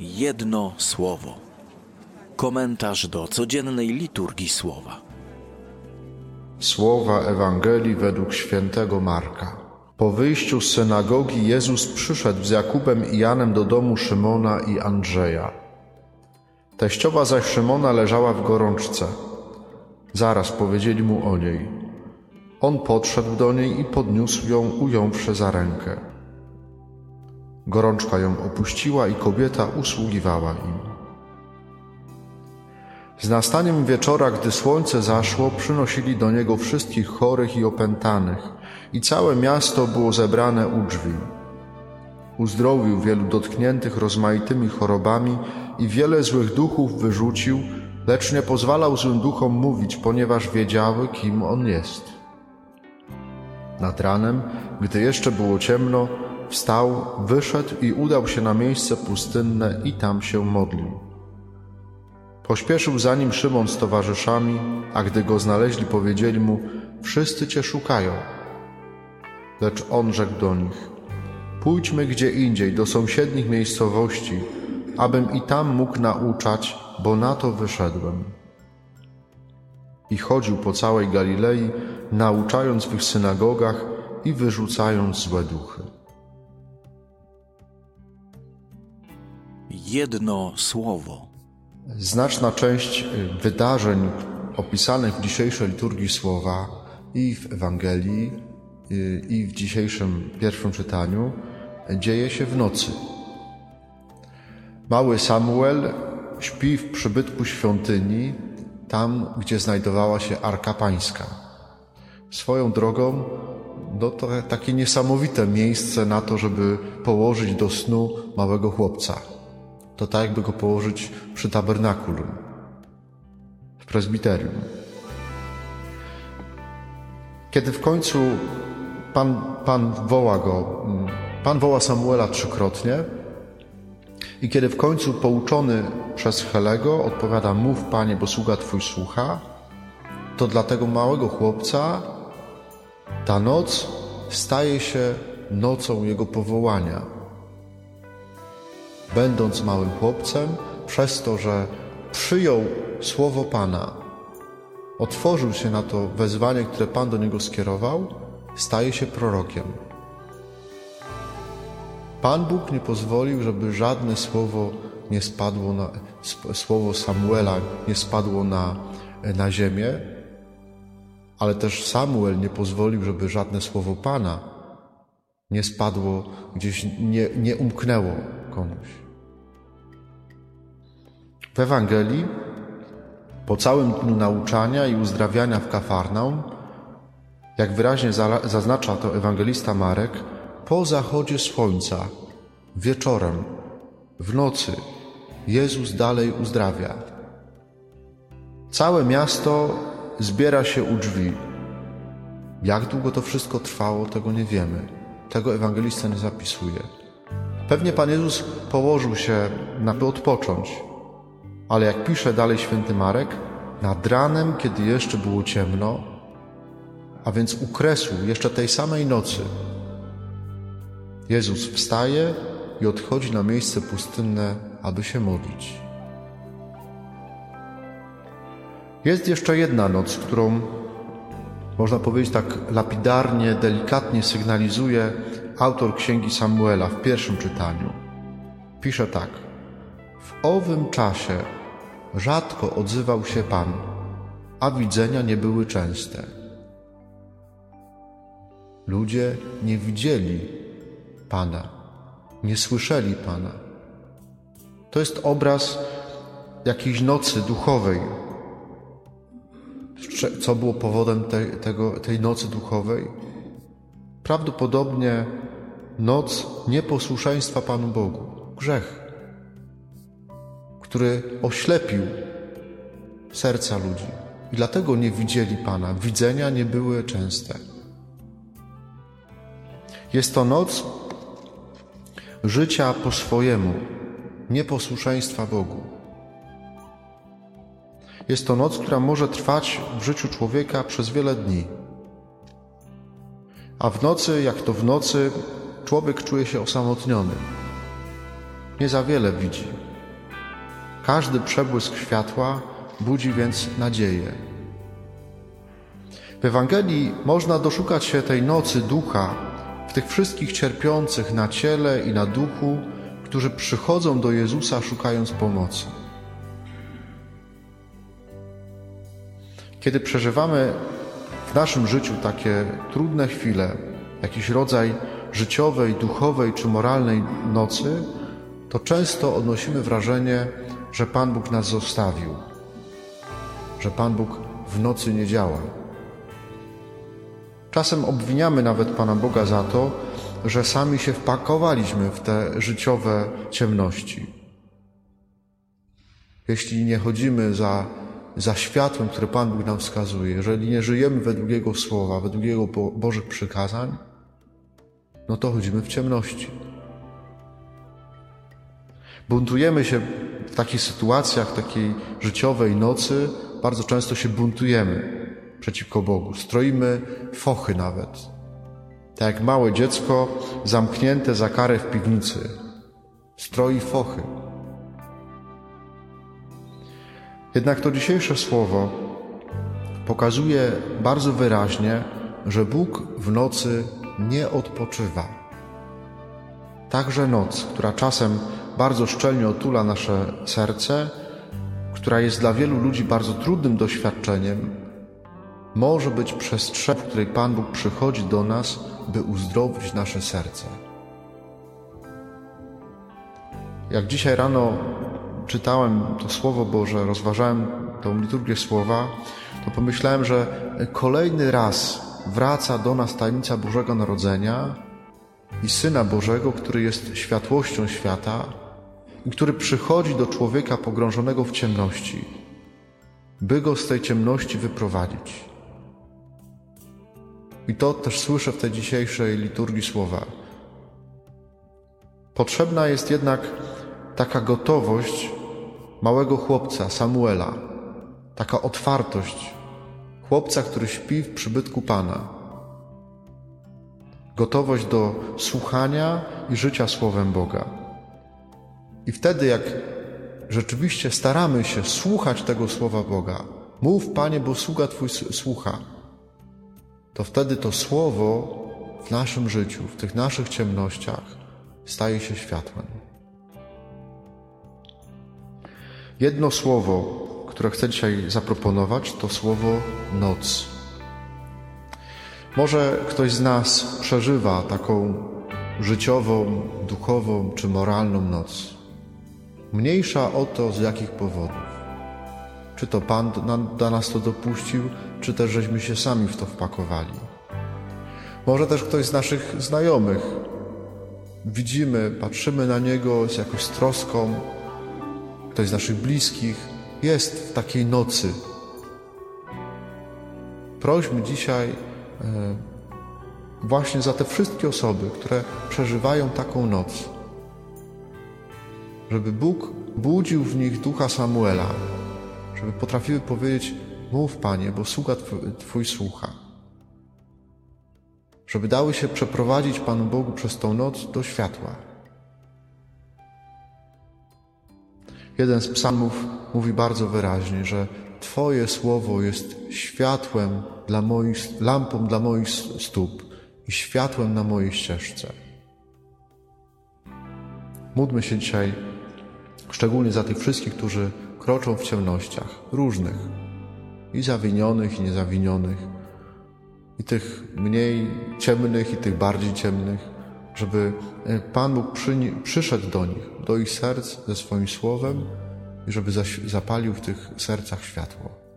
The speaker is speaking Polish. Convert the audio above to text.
Jedno słowo. Komentarz do codziennej liturgii słowa. Słowa Ewangelii według świętego Marka. Po wyjściu z synagogi Jezus przyszedł z Jakubem i Janem do domu Szymona i Andrzeja. Teściowa zaś Szymona leżała w gorączce. Zaraz powiedzieli mu o niej. On podszedł do niej i podniósł ją, ująwszy za rękę. Gorączka ją opuściła i kobieta usługiwała im. Z nastaniem wieczora, gdy słońce zaszło, przynosili do niego wszystkich chorych i opętanych, i całe miasto było zebrane u drzwi. Uzdrowił wielu dotkniętych rozmaitymi chorobami i wiele złych duchów wyrzucił, lecz nie pozwalał złym duchom mówić, ponieważ wiedziały, kim on jest. Nad ranem, gdy jeszcze było ciemno, wstał, wyszedł i udał się na miejsce pustynne i tam się modlił. Pośpieszył za nim Szymon z towarzyszami, a gdy go znaleźli, powiedzieli mu: Wszyscy cię szukają. Lecz on rzekł do nich: Pójdźmy gdzie indziej, do sąsiednich miejscowości, abym i tam mógł nauczać, bo na to wyszedłem. I chodził po całej Galilei, nauczając w ich synagogach i wyrzucając złe duchy. Jedno słowo. Znaczna część wydarzeń opisanych w dzisiejszej liturgii słowa i w Ewangelii, i w dzisiejszym pierwszym czytaniu dzieje się w nocy. Mały Samuel śpi w przybytku świątyni, tam gdzie znajdowała się Arka Pańska. Swoją drogą, no to takie niesamowite miejsce na to, żeby położyć do snu małego chłopca to tak jakby go położyć przy tabernakulum, w prezbiterium. Kiedy w końcu Pan, Pan woła go, Pan woła Samuela trzykrotnie i kiedy w końcu pouczony przez Helego odpowiada Mów Panie, bo sługa Twój słucha, to dla tego małego chłopca ta noc staje się nocą jego powołania będąc małym chłopcem, przez to, że przyjął słowo Pana, otworzył się na to wezwanie, które Pan do niego skierował, staje się prorokiem. Pan Bóg nie pozwolił, żeby żadne słowo nie spadło na, słowo Samuela nie spadło na, na ziemię, ale też Samuel nie pozwolił, żeby żadne słowo Pana nie spadło gdzieś, nie, nie umknęło komuś. W Ewangelii, po całym dniu nauczania i uzdrawiania w Kafarnaum, jak wyraźnie zaznacza to ewangelista Marek, po zachodzie słońca, wieczorem, w nocy, Jezus dalej uzdrawia. Całe miasto zbiera się u drzwi. Jak długo to wszystko trwało, tego nie wiemy. Tego ewangelista nie zapisuje. Pewnie Pan Jezus położył się, aby odpocząć, ale jak pisze dalej święty Marek, nad ranem, kiedy jeszcze było ciemno, a więc u kresu jeszcze tej samej nocy, Jezus wstaje i odchodzi na miejsce pustynne, aby się modlić. Jest jeszcze jedna noc, którą można powiedzieć tak lapidarnie, delikatnie sygnalizuje autor księgi Samuela w pierwszym czytaniu. Pisze tak: W owym czasie rzadko odzywał się Pan, a widzenia nie były częste. Ludzie nie widzieli Pana, nie słyszeli Pana. To jest obraz jakiejś nocy duchowej. Co było powodem tej, tego, tej nocy duchowej? Prawdopodobnie noc nieposłuszeństwa Panu Bogu, grzech, który oślepił serca ludzi. I dlatego nie widzieli Pana. Widzenia nie były częste. Jest to noc życia po swojemu, nieposłuszeństwa Bogu. Jest to noc, która może trwać w życiu człowieka przez wiele dni. A w nocy, jak to w nocy, człowiek czuje się osamotniony. Nie za wiele widzi. Każdy przebłysk światła budzi więc nadzieję. W Ewangelii można doszukać się tej nocy ducha w tych wszystkich cierpiących na ciele i na duchu, którzy przychodzą do Jezusa szukając pomocy. Kiedy przeżywamy w naszym życiu takie trudne chwile, jakiś rodzaj życiowej, duchowej czy moralnej nocy, to często odnosimy wrażenie, że Pan Bóg nas zostawił, że Pan Bóg w nocy nie działa. Czasem obwiniamy nawet Pana Boga za to, że sami się wpakowaliśmy w te życiowe ciemności. Jeśli nie chodzimy za, za światłem, które Pan Bóg nam wskazuje, jeżeli nie żyjemy według Jego słowa, według Jego Bożych przykazań, no to chodzimy w ciemności. Buntujemy się w takich sytuacjach, takiej życiowej nocy, bardzo często się buntujemy przeciwko Bogu. Stroimy fochy nawet. Tak jak małe dziecko zamknięte za karę w piwnicy. Stroi fochy. Jednak to dzisiejsze słowo pokazuje bardzo wyraźnie, że Bóg w nocy nie odpoczywa. Także noc, która czasem bardzo szczelnie otula nasze serce, która jest dla wielu ludzi bardzo trudnym doświadczeniem, może być przestrzenią, w której Pan Bóg przychodzi do nas, by uzdrowić nasze serce. Jak dzisiaj rano czytałem to Słowo Boże, rozważałem tą liturgię Słowa, to pomyślałem, że kolejny raz wraca do nas tajemnica Bożego Narodzenia i Syna Bożego, który jest światłością świata i który przychodzi do człowieka pogrążonego w ciemności, by go z tej ciemności wyprowadzić. I to też słyszę w tej dzisiejszej liturgii słowa. Potrzebna jest jednak taka gotowość małego chłopca, Samuela, taka otwartość chłopca, który śpi w przybytku Pana. Gotowość do słuchania i życia Słowem Boga. I wtedy, jak rzeczywiście staramy się słuchać tego Słowa Boga, mów Panie, bo sługa Twój słucha to wtedy to słowo w naszym życiu, w tych naszych ciemnościach staje się światłem. Jedno słowo, które chcę dzisiaj zaproponować, to słowo noc. Może ktoś z nas przeżywa taką życiową, duchową czy moralną noc. Mniejsza o to, z jakich powodów. Czy to Pan dla nas to dopuścił, czy też żeśmy się sami w to wpakowali. Może też ktoś z naszych znajomych. Widzimy, patrzymy na Niego z jakąś troską. Ktoś z naszych bliskich jest w takiej nocy. Prośmy dzisiaj e, właśnie za te wszystkie osoby, które przeżywają taką noc, żeby Bóg budził w nich ducha Samuela, żeby potrafiły powiedzieć: Mów, Panie, bo sługa Twój, słucha. Żeby dały się przeprowadzić Panu Bogu przez tą noc do światła. Jeden z psalmów mówi bardzo wyraźnie, że Twoje słowo jest światłem dla moich, lampą dla moich stóp i światłem na mojej ścieżce. Módlmy się dzisiaj szczególnie za tych wszystkich, którzy kroczą w ciemnościach różnych i zawinionych, i niezawinionych, i tych mniej ciemnych, i tych bardziej ciemnych, żeby e, Pan Bóg przy, przyszedł do nich, do ich serc ze swoim słowem i żeby zapalił w tych sercach światło.